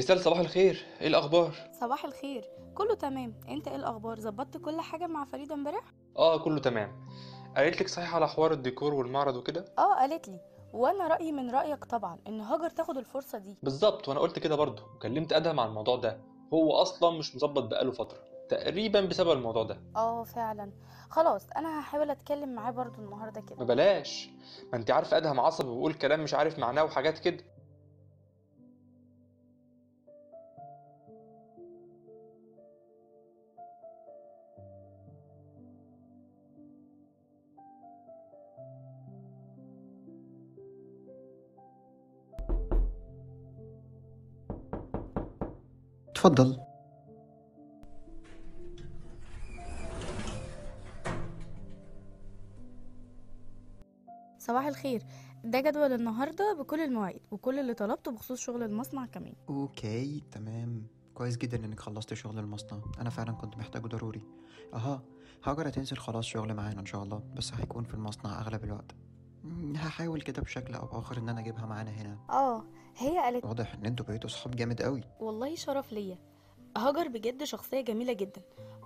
رسالة صباح الخير. إيه الأخبار؟ صباح الخير. كله تمام. أنت إيه الأخبار؟ ظبطت كل حاجة مع فريده امبارح؟ آه كله تمام. قالت لك صحيح على حوار الديكور والمعرض وكده؟ آه قالت لي. وأنا رأيي من رأيك طبعا إن هاجر تاخد الفرصة دي. بالظبط وأنا قلت كده برضه. وكلمت أدهم عن الموضوع ده. هو أصلا مش مظبط بقاله فترة. تقريبا بسبب الموضوع ده. آه فعلا. خلاص أنا هحاول أتكلم معاه برضو النهارده ما كده بلاش. ما أنت عارفة أدهم عصبي وبيقول كلام مش عارف معناه وحاجات كده. اتفضل صباح الخير. ده جدول النهارده بكل المواعيد وكل اللي طلبته بخصوص شغل المصنع كمان. أوكي تمام. كويس جدا إنك خلصت شغل المصنع. أنا فعلا كنت محتاجه ضروري. أها هاجر هتنزل خلاص شغل معانا إن شاء الله بس هيكون في المصنع أغلب الوقت. مم، هحاول كده بشكل أو اخر إن أنا أجيبها معانا هنا. آه هي قالت واضح إن أنتوا بقيتوا صحاب جامد قوي والله شرف ليا. هاجر بجد شخصية جميلة جدا.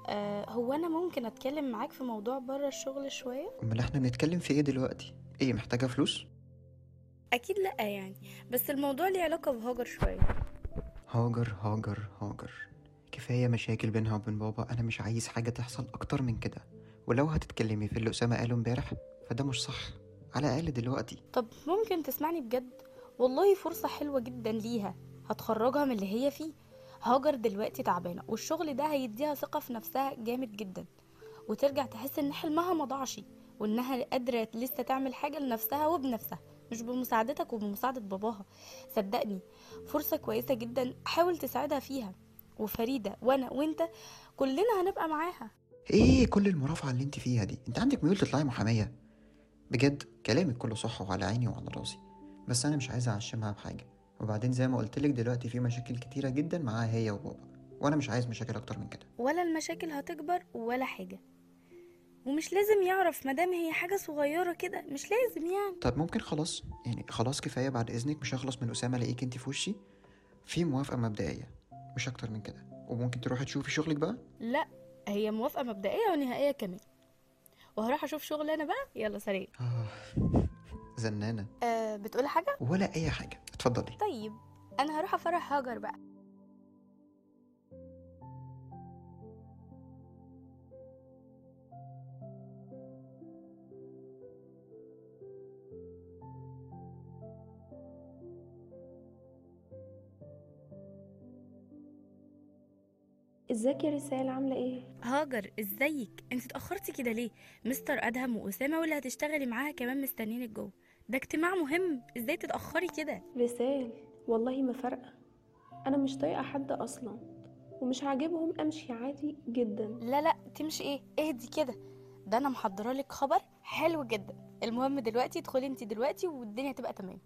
آه هو أنا ممكن أتكلم معاك في موضوع بره الشغل شوية؟ أمال إحنا بنتكلم في إيه دلوقتي؟ إيه محتاجة فلوس؟ أكيد لأ يعني بس الموضوع ليه علاقة بهاجر شوية. هاجر هاجر هاجر. كفاية مشاكل بينها وبين بابا أنا مش عايز حاجة تحصل أكتر من كده. ولو هتتكلمي في اللي أسامة قاله امبارح فده مش صح. على الأقل دلوقتي. طب ممكن تسمعني بجد؟ والله فرصة حلوة جدا ليها. هتخرجها من اللي هي فيه. هاجر دلوقتي تعبانة والشغل ده هيديها ثقة في نفسها جامد جدا. وترجع تحس إن حلمها ما ضاعش وإنها قادرة لسه تعمل حاجة لنفسها وبنفسها مش بمساعدتك وبمساعدة باباها. صدقني فرصة كويسة جدا حاول تساعدها فيها. وفريدة وأنا وأنت كلنا هنبقى معاها. إيه كل المرافعة اللي أنت فيها دي؟ أنت عندك ميول تطلعي محامية؟ بجد كلامك كله صح وعلى عيني وعلى راسي بس أنا مش عايز أعشمها بحاجة. وبعدين زي ما قلت لك دلوقتي في مشاكل كتيرة جدا معاها هي وبابا وأنا مش عايز مشاكل أكتر من كده. ولا المشاكل هتكبر ولا حاجة. ومش لازم يعرف مادام هي حاجة صغيرة كده مش لازم يعني. طب ممكن خلاص يعني خلاص كفاية بعد إذنك مش هخلص من أسامة ألاقيك انت في وشي؟ في موافقة مبدئية مش أكتر من كده. وممكن تروحي تشوفي شغلك بقى؟ لا هي موافقة مبدئية ونهائية كمان. وهروح أشوف شغل أنا بقى. يلا سلام. آه زنانة. أه بتقول حاجة؟ ولا أي حاجة. اتفضلي. طيب أنا هروح أفرح هاجر بقى. ازيك يا رسالة عاملة إيه؟ هاجر ازيك؟ انت اتأخرتي كده ليه؟ مستر أدهم وأسامة واللي هتشتغلي معاها كمان مستنيينك جوه ده اجتماع مهم إزاي تتأخري كده؟ رسال والله ما فارقة. أنا مش طايقة حد أصلا ومش عاجبهم أمشي عادي جدا. لا لا تمشي إيه؟ اهدي كده. ده أنا محضرة لك خبر حلو جدا. المهم دلوقتي ادخلي انت دلوقتي والدنيا تبقى تمام.